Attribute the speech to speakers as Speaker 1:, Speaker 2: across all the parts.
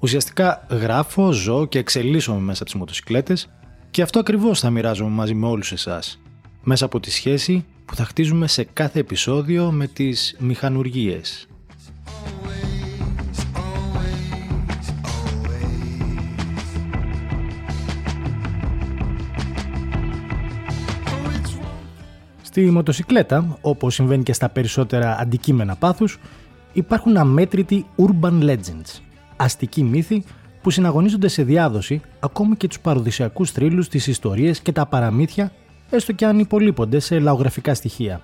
Speaker 1: Ουσιαστικά γράφω, ζω και εξελίσσομαι μέσα από τις μοτοσικλέτες και αυτό ακριβώς θα μοιράζομαι μαζί με όλους εσάς, μέσα από τη σχέση που θα χτίζουμε σε κάθε επεισόδιο με τις μηχανουργίες. Στη μοτοσυκλέτα, όπως συμβαίνει και στα περισσότερα αντικείμενα πάθους, υπάρχουν αμέτρητοι urban legends, αστικοί μύθοι που συναγωνίζονται σε διάδοση ακόμη και τους παροδυσιακούς θρύλους, τις ιστορίες και τα παραμύθια, έστω και αν υπολείπονται σε λαογραφικά στοιχεία.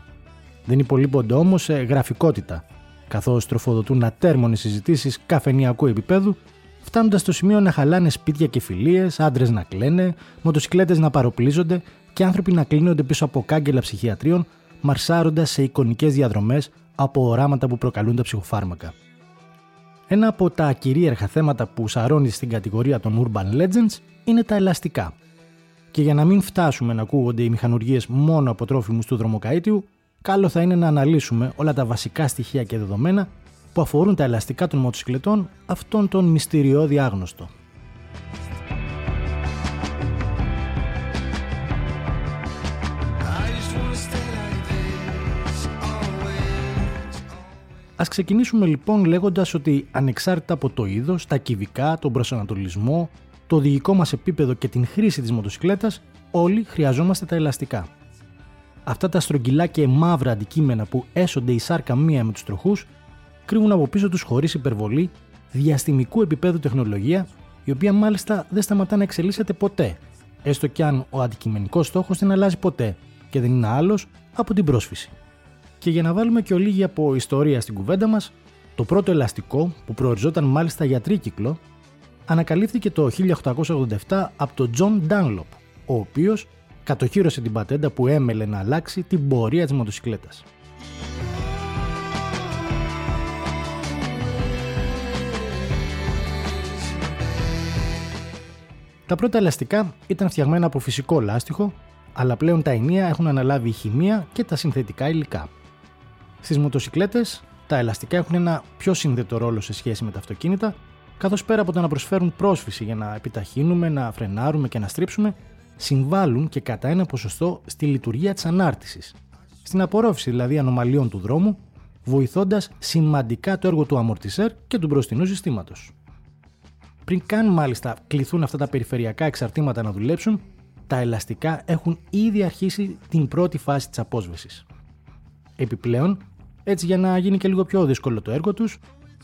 Speaker 1: Δεν υπολείπονται όμως σε γραφικότητα, καθώς τροφοδοτούν ατέρμονες συζητήσεις καφενιακού επίπεδου, φτάνοντας στο σημείο να χαλάνε σπίτια και φιλίες, άντρες να κλαίνε, μοτοσυκλέτες να παροπλίζονται και άνθρωποι να κλείνονται πίσω από κάγκελα ψυχιατρίων, μαρσάροντας σε εικονικές διαδρομές από οράματα που προκαλούν τα ψυχοφάρμακα. Ένα από τα κυρίαρχα θέματα που σαρώνει στην κατηγορία των Urban Legends είναι τα ελαστικά. Και για να μην φτάσουμε να ακούγονται οι μηχανουργίες μόνο από τρόφιμους του δρομοκαίτιου, καλό θα είναι να αναλύσουμε όλα τα βασικά στοιχεία και δεδομένα που αφορούν τα ελαστικά των μοτοσυκλετών αυτόν τον μυστηριώδη άγνωστο. Ας ξεκινήσουμε λοιπόν λέγοντας ότι ανεξάρτητα από το είδος, τα κυβικά, τον προσανατολισμό, το οδηγικό μας επίπεδο και την χρήση της μοτοσυκλέτας, όλοι χρειαζόμαστε τα ελαστικά. Αυτά τα στρογγυλά και μαύρα αντικείμενα που έσονται η σάρκα μία με τους τροχούς, κρύβουν από πίσω τους χωρίς υπερβολή διαστημικού επίπεδου τεχνολογία, η οποία μάλιστα δεν σταματά να εξελίσσεται ποτέ, έστω κι αν ο αντικειμενικός στόχος δεν αλλάζει ποτέ και δεν είναι άλλος από την πρόσφυση. Και για να βάλουμε και ολίγη από ιστορία στην κουβέντα μας, το πρώτο ελαστικό, που προοριζόταν μάλιστα για τρίκυκλο, ανακαλύφθηκε το 1887 από τον John Dunlop, ο οποίος κατοχύρωσε την πατέντα που έμελε να αλλάξει την πορεία της μοτοσυκλέτας. Τα πρώτα ελαστικά ήταν φτιαγμένα από φυσικό λάστιχο, αλλά πλέον τα ενία έχουν αναλάβει η χημεία και τα συνθετικά υλικά. Στις μοτοσυκλέτες, τα ελαστικά έχουν ένα πιο σύνδετο ρόλο σε σχέση με τα αυτοκίνητα, καθώς πέρα από το να προσφέρουν πρόσφυση για να επιταχύνουμε, να φρενάρουμε και να στρίψουμε, συμβάλλουν και κατά ένα ποσοστό στη λειτουργία της ανάρτησης, στην απορρόφηση δηλαδή ανομαλίων του δρόμου, βοηθώντας σημαντικά το έργο του αμορτισέρ και του μπροστινού συστήματος. Πριν καν μάλιστα κληθούν αυτά τα περιφερειακά εξαρτήματα να δουλέψουν, τα ελαστικά έχουν ήδη αρχίσει την πρώτη φάση της απόσβεσης. Επιπλέον, έτσι, για να γίνει και λίγο πιο δύσκολο το έργο τους,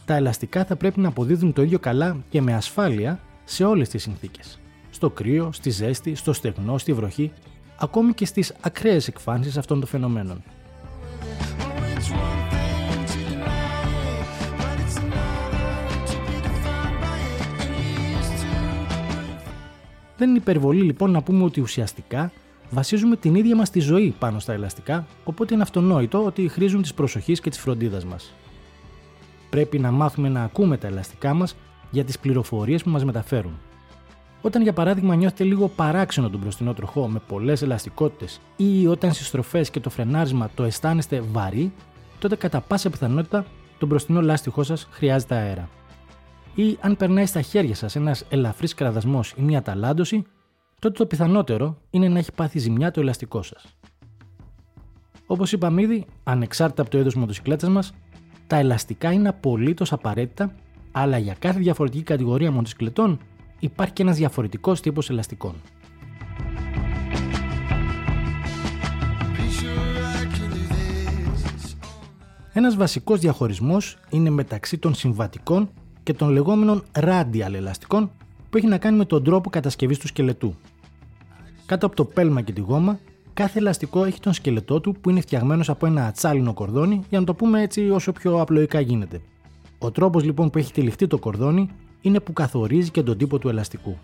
Speaker 1: τα ελαστικά θα πρέπει να αποδίδουν το ίδιο καλά και με ασφάλεια σε όλες τις συνθήκες. Στο κρύο, στη ζέστη, στο στεγνό, στη βροχή, ακόμη και στις ακραίες εκφάνσεις αυτών των φαινομένων. Δεν είναι υπερβολή λοιπόν να πούμε ότι ουσιαστικά βασίζουμε την ίδια μας τη ζωή πάνω στα ελαστικά, οπότε είναι αυτονόητο ότι χρήζουν της προσοχής και της φροντίδας μας. Πρέπει να μάθουμε να ακούμε τα ελαστικά μας για τις πληροφορίες που μας μεταφέρουν. Όταν για παράδειγμα νιώθετε λίγο παράξενο τον μπροστινό τροχό με πολλές ελαστικότητες ή όταν στις στροφές και το φρενάρισμα το αισθάνεστε βαρύ, τότε κατά πάσα πιθανότητα το μπροστινό λάστιχό σας χρειάζεται αέρα. Ή αν περνάει στα χέρια σας ένας ελαφρύς κραδασμός ή μια ταλάντωση, τότε το πιθανότερο είναι να έχει πάθει ζημιά το ελαστικό σας. Όπως είπαμε ήδη, ανεξάρτητα από το είδος μοτοσυκλέτας μας, τα ελαστικά είναι απολύτως απαραίτητα, αλλά για κάθε διαφορετική κατηγορία μοτοσυκλετών υπάρχει και ένας διαφορετικός τύπος ελαστικών. Ένας βασικός διαχωρισμός είναι μεταξύ των συμβατικών και των λεγόμενων radial ελαστικών που έχει να κάνει με τον τρόπο κατασκευής του σκελετού. Κάτω από το πέλμα και τη γόμα, κάθε ελαστικό έχει τον σκελετό του που είναι φτιαγμένος από ένα ατσάλινο κορδόνι, για να το πούμε έτσι όσο πιο απλοϊκά γίνεται. Ο τρόπος λοιπόν που έχει τυλιχτεί το κορδόνι είναι που καθορίζει και τον τύπο του ελαστικού.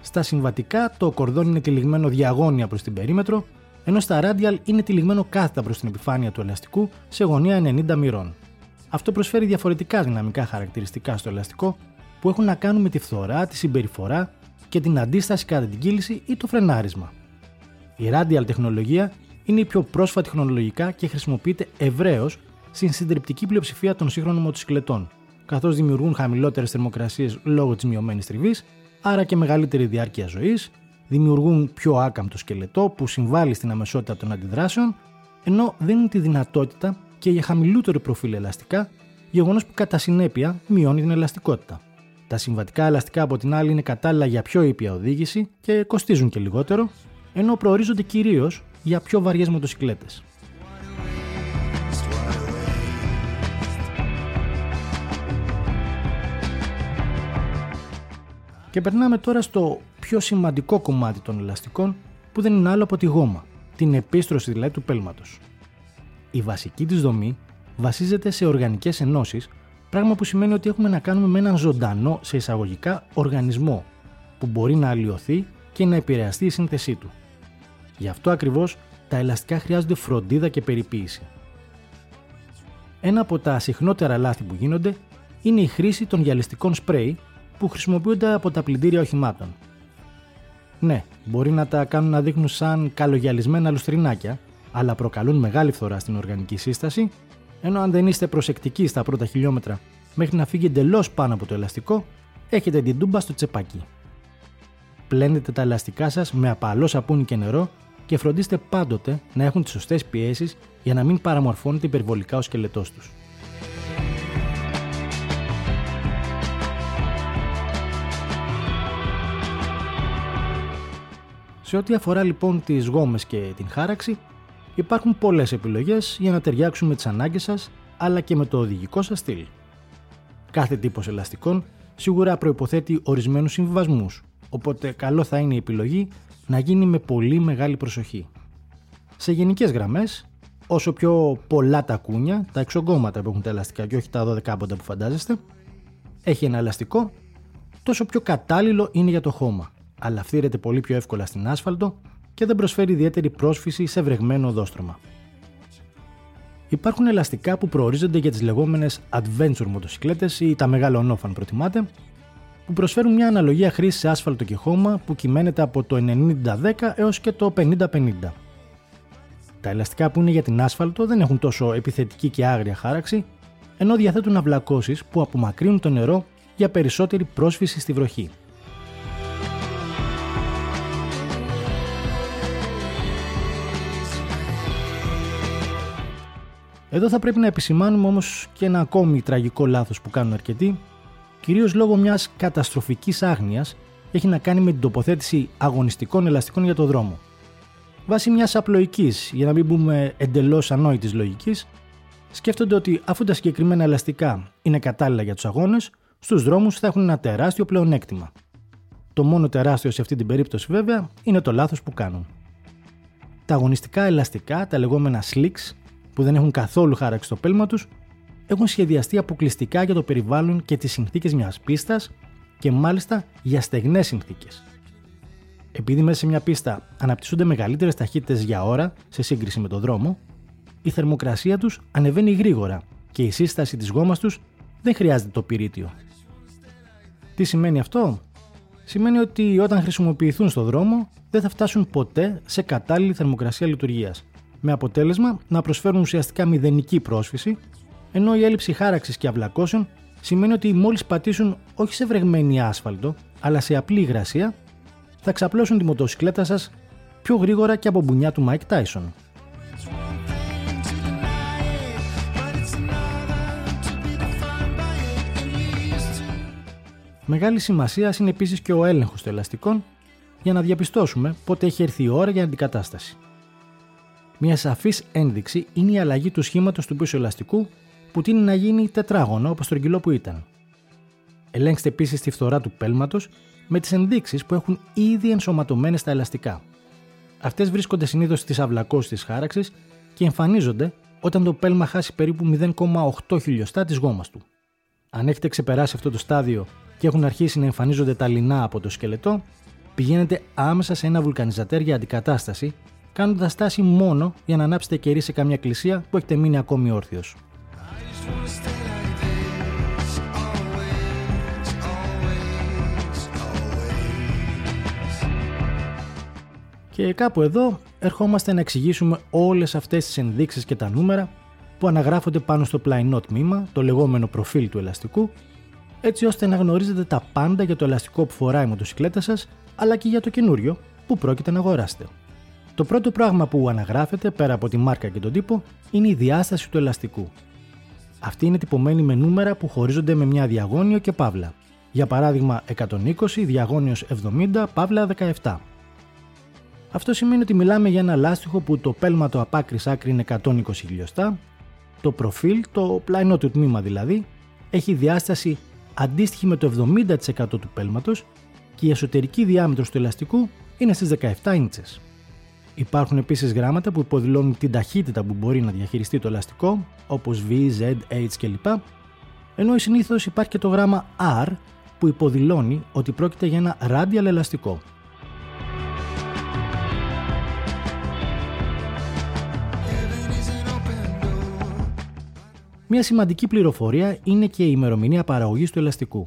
Speaker 1: Στα συμβατικά το κορδόνι είναι τυλιγμένο διαγώνια προς την περίμετρο, ενώ στα radial είναι τυλιγμένο κάθετα προς την επιφάνεια του ελαστικού σε γωνία 90 μοιρών. Αυτό προσφέρει διαφορετικά δυναμικά χαρακτηριστικά στο ελαστικό που έχουν να κάνουν με τη φθορά, τη συμπεριφορά και την αντίσταση κατά την κύληση ή το φρενάρισμα. Η radial τεχνολογία είναι η πιο πρόσφατη χρονολογικά και χρησιμοποιείται ευρέως στην συντριπτική πλειοψηφία των σύγχρονων μοτοσυκλετών, καθώς δημιουργούν χαμηλότερες θερμοκρασίες λόγω της μειωμένης τριβής, άρα και μεγαλύτερη διάρκεια ζωής, δημιουργούν πιο άκαμπτο σκελετό που συμβάλλει στην αμεσότητα των αντιδράσεων, ενώ δίνουν τη δυνατότητα και για χαμηλότερο προφίλ ελαστικά, γεγονός που κατά συνέπεια μειώνει την ελαστικότητα. Τα συμβατικά ελαστικά από την άλλη είναι κατάλληλα για πιο ήπια οδήγηση και κοστίζουν και λιγότερο, ενώ προορίζονται κυρίως για πιο βαριές μοτοσυκλέτες. Και περνάμε τώρα στο πιο σημαντικό κομμάτι των ελαστικών που δεν είναι άλλο από τη γόμα, την επίστρωση δηλαδή του πέλματος. Η βασική της δομή βασίζεται σε οργανικές ενώσεις, πράγμα που σημαίνει ότι έχουμε να κάνουμε με έναν ζωντανό σε εισαγωγικά οργανισμό που μπορεί να αλλοιωθεί και να επηρεαστεί η σύνθεσή του. Γι' αυτό ακριβώς τα ελαστικά χρειάζονται φροντίδα και περιποίηση. Ένα από τα συχνότερα λάθη που γίνονται είναι η χρήση των γυαλιστικών σπρέι που χρησιμοποιούνται από τα πλυντήρια οχημάτων. Ναι, μπορεί να τα κάνουν να δείχνουν σαν καλογιαλισμένα λουστρινάκια, αλλά προκαλούν μεγάλη φθορά στην οργανική σύσταση, ενώ αν δεν είστε προσεκτικοί στα πρώτα χιλιόμετρα μέχρι να φύγει εντελώς πάνω από το ελαστικό, έχετε την τούμπα στο τσεπάκι. Πλένετε τα ελαστικά σας με απαλό σαπούνι και νερό και φροντίστε πάντοτε να έχουν τις σωστές πιέσεις για να μην παραμορφώνεται υπερβολικά ο σκελετός τους. Σε ό,τι αφορά λοιπόν τις γόμες και την χάραξη, υπάρχουν πολλές επιλογές για να ταιριάξουν με τις ανάγκες σας, αλλά και με το οδηγικό σας στυλ. Κάθε τύπος ελαστικών σίγουρα προϋποθέτει ορισμένους συμβιβασμούς, οπότε καλό θα είναι η επιλογή να γίνει με πολύ μεγάλη προσοχή. Σε γενικές γραμμές, όσο πιο πολλά τα κούνια, τα εξογκώματα που έχουν τα ελαστικά και όχι τα 12 πόντα που φαντάζεστε, έχει ένα ελαστικό, τόσο πιο κατάλληλο είναι για το χώμα αλλά φθήρεται πολύ πιο εύκολα στην άσφαλτο και δεν προσφέρει ιδιαίτερη πρόσφυση σε βρεγμένο οδόστρωμα. Υπάρχουν ελαστικά που προορίζονται για τις λεγόμενες adventure μοτοσυκλέτες ή τα μεγάλα ονόφαν προτιμάτε, που προσφέρουν μια αναλογία χρήσης σε άσφαλτο και χώμα που κυμαίνεται από το 90-10 έως και το 50-50. Τα ελαστικά που είναι για την άσφαλτο δεν έχουν τόσο επιθετική και άγρια χάραξη, ενώ διαθέτουν αυλακώσεις που απομακρύνουν το νερό για περισσότερη πρόσφυση στη βροχή. Εδώ θα πρέπει να επισημάνουμε όμως και ένα ακόμη τραγικό λάθος που κάνουν αρκετοί, κυρίως λόγω μιας καταστροφικής άγνοιας έχει να κάνει με την τοποθέτηση αγωνιστικών ελαστικών για το δρόμο. Βάσει μιας απλοϊκής, για να μην πούμε εντελώς ανόητης λογικής, σκέφτονται ότι αφού τα συγκεκριμένα ελαστικά είναι κατάλληλα για τους αγώνες, στους δρόμους θα έχουν ένα τεράστιο πλεονέκτημα. Το μόνο τεράστιο σε αυτή την περίπτωση βέβαια είναι το λάθος που κάνουν. Τα αγωνιστικά ελαστικά, τα λεγόμενα slicks, που δεν έχουν καθόλου χάραξη στο πέλμα τους, έχουν σχεδιαστεί αποκλειστικά για το περιβάλλον και τις συνθήκες μιας πίστας και μάλιστα για στεγνές συνθήκες. Επειδή μέσα σε μια πίστα αναπτύσσονται μεγαλύτερες ταχύτητες για ώρα σε σύγκριση με τον δρόμο, η θερμοκρασία τους ανεβαίνει γρήγορα και η σύσταση της γόμας τους δεν χρειάζεται το πυρίτιο. Τι σημαίνει αυτό; Σημαίνει ότι όταν χρησιμοποιηθούν στο δρόμο δεν θα φτάσουν ποτέ σε κατάλληλη θερμοκρασία λειτουργίας με αποτέλεσμα να προσφέρουν ουσιαστικά μηδενική πρόσφυση, ενώ η έλλειψη χάραξης και αυλακώσεων σημαίνει ότι μόλις πατήσουν όχι σε βρεγμένη άσφαλτο, αλλά σε απλή υγρασία, θα ξαπλώσουν τη μοτοσυκλέτα σας πιο γρήγορα και από μπουνιά του Mike Tyson. Μεγάλη σημασία είναι επίσης και ο έλεγχος των ελαστικών για να διαπιστώσουμε πότε έχει έρθει η ώρα για αντικατάσταση. Μια σαφής ένδειξη είναι η αλλαγή του σχήματος του πίσω ελαστικού που τίνει να γίνει τετράγωνο όπως το κιλό που ήταν. Ελέγξτε επίσης τη φθορά του πέλματος με τις ενδείξεις που έχουν ήδη ενσωματωμένες στα ελαστικά. Αυτές βρίσκονται συνήθως στις αυλακώσεις της χάραξης και εμφανίζονται όταν το πέλμα χάσει περίπου 0,8 χιλιοστά της γόμας του. Αν έχετε ξεπεράσει αυτό το στάδιο και έχουν αρχίσει να εμφανίζονται τα λινά από το σκελετό, πηγαίνετε άμεσα σε ένα βουλκανιζατέρ για αντικατάσταση, κάνοντας στάση μόνο για να ανάψετε κερί σε καμιά εκκλησία που έχετε μείνει ακόμη όρθιος. Και κάπου εδώ ερχόμαστε να εξηγήσουμε όλες αυτές τις ενδείξεις και τα νούμερα που αναγράφονται πάνω στο πλαϊνό τμήμα, το λεγόμενο προφίλ του ελαστικού, έτσι ώστε να γνωρίζετε τα πάντα για το ελαστικό που φοράει η μοτοσυκλέτα σας, αλλά και για το καινούριο που πρόκειται να αγοράσετε. Το πρώτο πράγμα που αναγράφεται πέρα από τη μάρκα και τον τύπο είναι η διάσταση του ελαστικού. Αυτή είναι τυπωμένη με νούμερα που χωρίζονται με μια διαγώνιο και παύλα. Για παράδειγμα 120, διαγώνιος 70, παύλα 17. Αυτό σημαίνει ότι μιλάμε για ένα λάστιχο που το πέλματο από άκρη άκρη είναι 120 χιλιοστά, το προφίλ, το πλαϊνό του τμήμα δηλαδή, έχει διάσταση αντίστοιχη με το 70% του πέλματος και η εσωτερική διάμετρος του ελαστικού είναι στις 17 ίντσες. Υπάρχουν επίσης γράμματα που υποδηλώνουν την ταχύτητα που μπορεί να διαχειριστεί το ελαστικό, όπως V, Z, H κλπ. Ενώ συνήθως υπάρχει και το γράμμα R που υποδηλώνει ότι πρόκειται για ένα radial ελαστικό. Μια σημαντική πληροφορία είναι και η ημερομηνία παραγωγής του ελαστικού.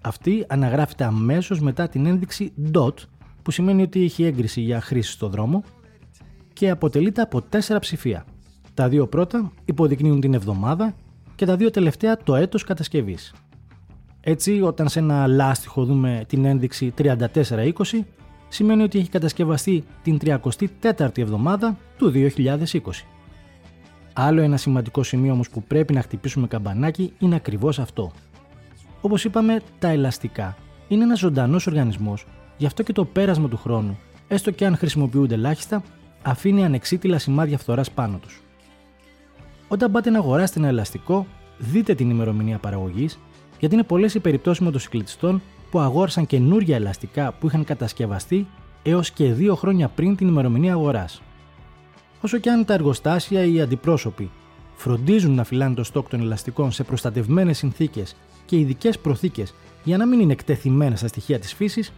Speaker 1: Αυτή αναγράφεται αμέσως μετά την ένδειξη DOT, που σημαίνει ότι έχει έγκριση για χρήση στο δρόμο και αποτελείται από τέσσερα ψηφία. Τα δύο πρώτα υποδεικνύουν την εβδομάδα και τα δύο τελευταία το έτος κατασκευής. Έτσι, όταν σε ένα λάστιχο δούμε την ένδειξη 3420, σημαίνει ότι έχει κατασκευαστεί την 34η εβδομάδα του 2020. Άλλο ένα σημαντικό σημείο όμως που πρέπει να χτυπήσουμε καμπανάκι είναι ακριβώς αυτό. Όπως είπαμε, τα ελαστικά είναι ένας ζωντανός οργανισμός, γι' αυτό και το πέρασμα του χρόνου, έστω και αν χρησιμοποιούνται ελάχιστα, αφήνει ανεξίτηλα σημάδια φθοράς πάνω τους. Όταν πάτε να αγοράσετε ένα ελαστικό, δείτε την ημερομηνία παραγωγής, γιατί είναι πολλές οι περιπτώσεις μοτοσυκλετιστών που αγόρασαν καινούργια ελαστικά που είχαν κατασκευαστεί έως και δύο χρόνια πριν την ημερομηνία αγοράς όσο και αν τα εργοστάσια ή οι αντιπρόσωποι φροντίζουν να φυλάνε το στόκ των ελαστικών σε προστατευμένες συνθήκες και ειδικές προθήκες για να μην είναι εκτεθειμένα στα στοιχεία της φύσης,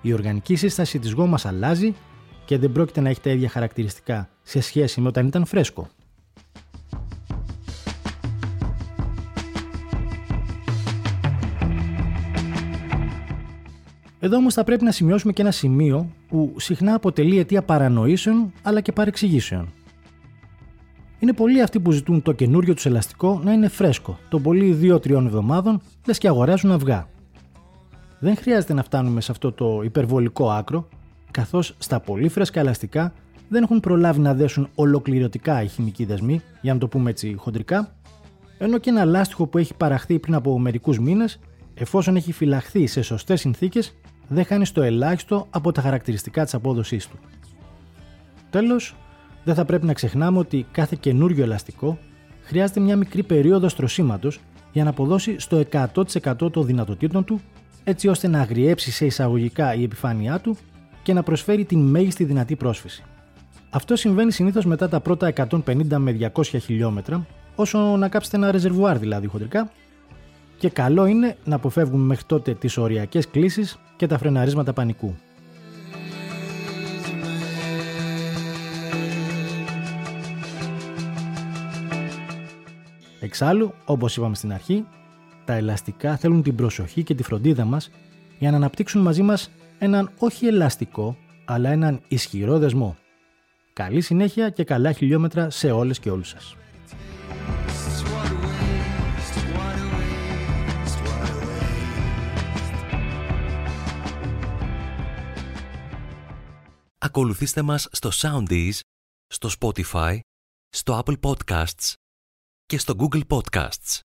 Speaker 1: η οργανική σύσταση της γόμας αλλάζει και δεν πρόκειται να έχει τα ίδια χαρακτηριστικά σε σχέση με όταν ήταν φρέσκο. Εδώ όμως θα πρέπει να σημειώσουμε και ένα σημείο που συχνά αποτελεί αιτία παρανοήσεων αλλά και παρεξηγήσεων. Είναι πολλοί αυτοί που ζητούν το καινούριο τους ελαστικό να είναι φρέσκο, το πολύ 2-3 εβδομάδων, λες και αγοράζουν αυγά. Δεν χρειάζεται να φτάνουμε σε αυτό το υπερβολικό άκρο, καθώς στα πολύ φρέσκα ελαστικά δεν έχουν προλάβει να δέσουν ολοκληρωτικά οι χημικοί δεσμοί, για να το πούμε έτσι χοντρικά, ενώ και ένα λάστιχο που έχει παραχθεί πριν από μερικούς μήνες, εφόσον έχει φυλαχθεί σε σωστές συνθήκες, δεν χάνει το ελάχιστο από τα χαρακτηριστικά της απόδοσής του. Τέλος, δεν θα πρέπει να ξεχνάμε ότι κάθε καινούριο ελαστικό χρειάζεται μια μικρή περίοδος στρωσίματο για να αποδώσει στο 100% των δυνατοτήτων του, έτσι ώστε να αγριέψει σε εισαγωγικά η επιφάνειά του και να προσφέρει τη μέγιστη δυνατή πρόσφυση. Αυτό συμβαίνει συνήθως μετά τα πρώτα 150 με 200 χιλιόμετρα, όσο να κάψετε ένα ρεζερβουάρ δηλαδή χοντρικά, και καλό είναι να αποφεύγουμε μέχρι τότε τις οριακές κλήσεις και τα φρεναρίσματα πανικού. Εξάλλου, όπως είπαμε στην αρχή, τα ελαστικά θέλουν την προσοχή και τη φροντίδα μας για να αναπτύξουν μαζί μας έναν όχι ελαστικό, αλλά έναν ισχυρό δεσμό. Καλή συνέχεια και καλά χιλιόμετρα σε όλες και όλους σας.
Speaker 2: Ακολουθήστε μας στο Soundees, στο Spotify, στο Apple Podcasts και στο Google Podcasts.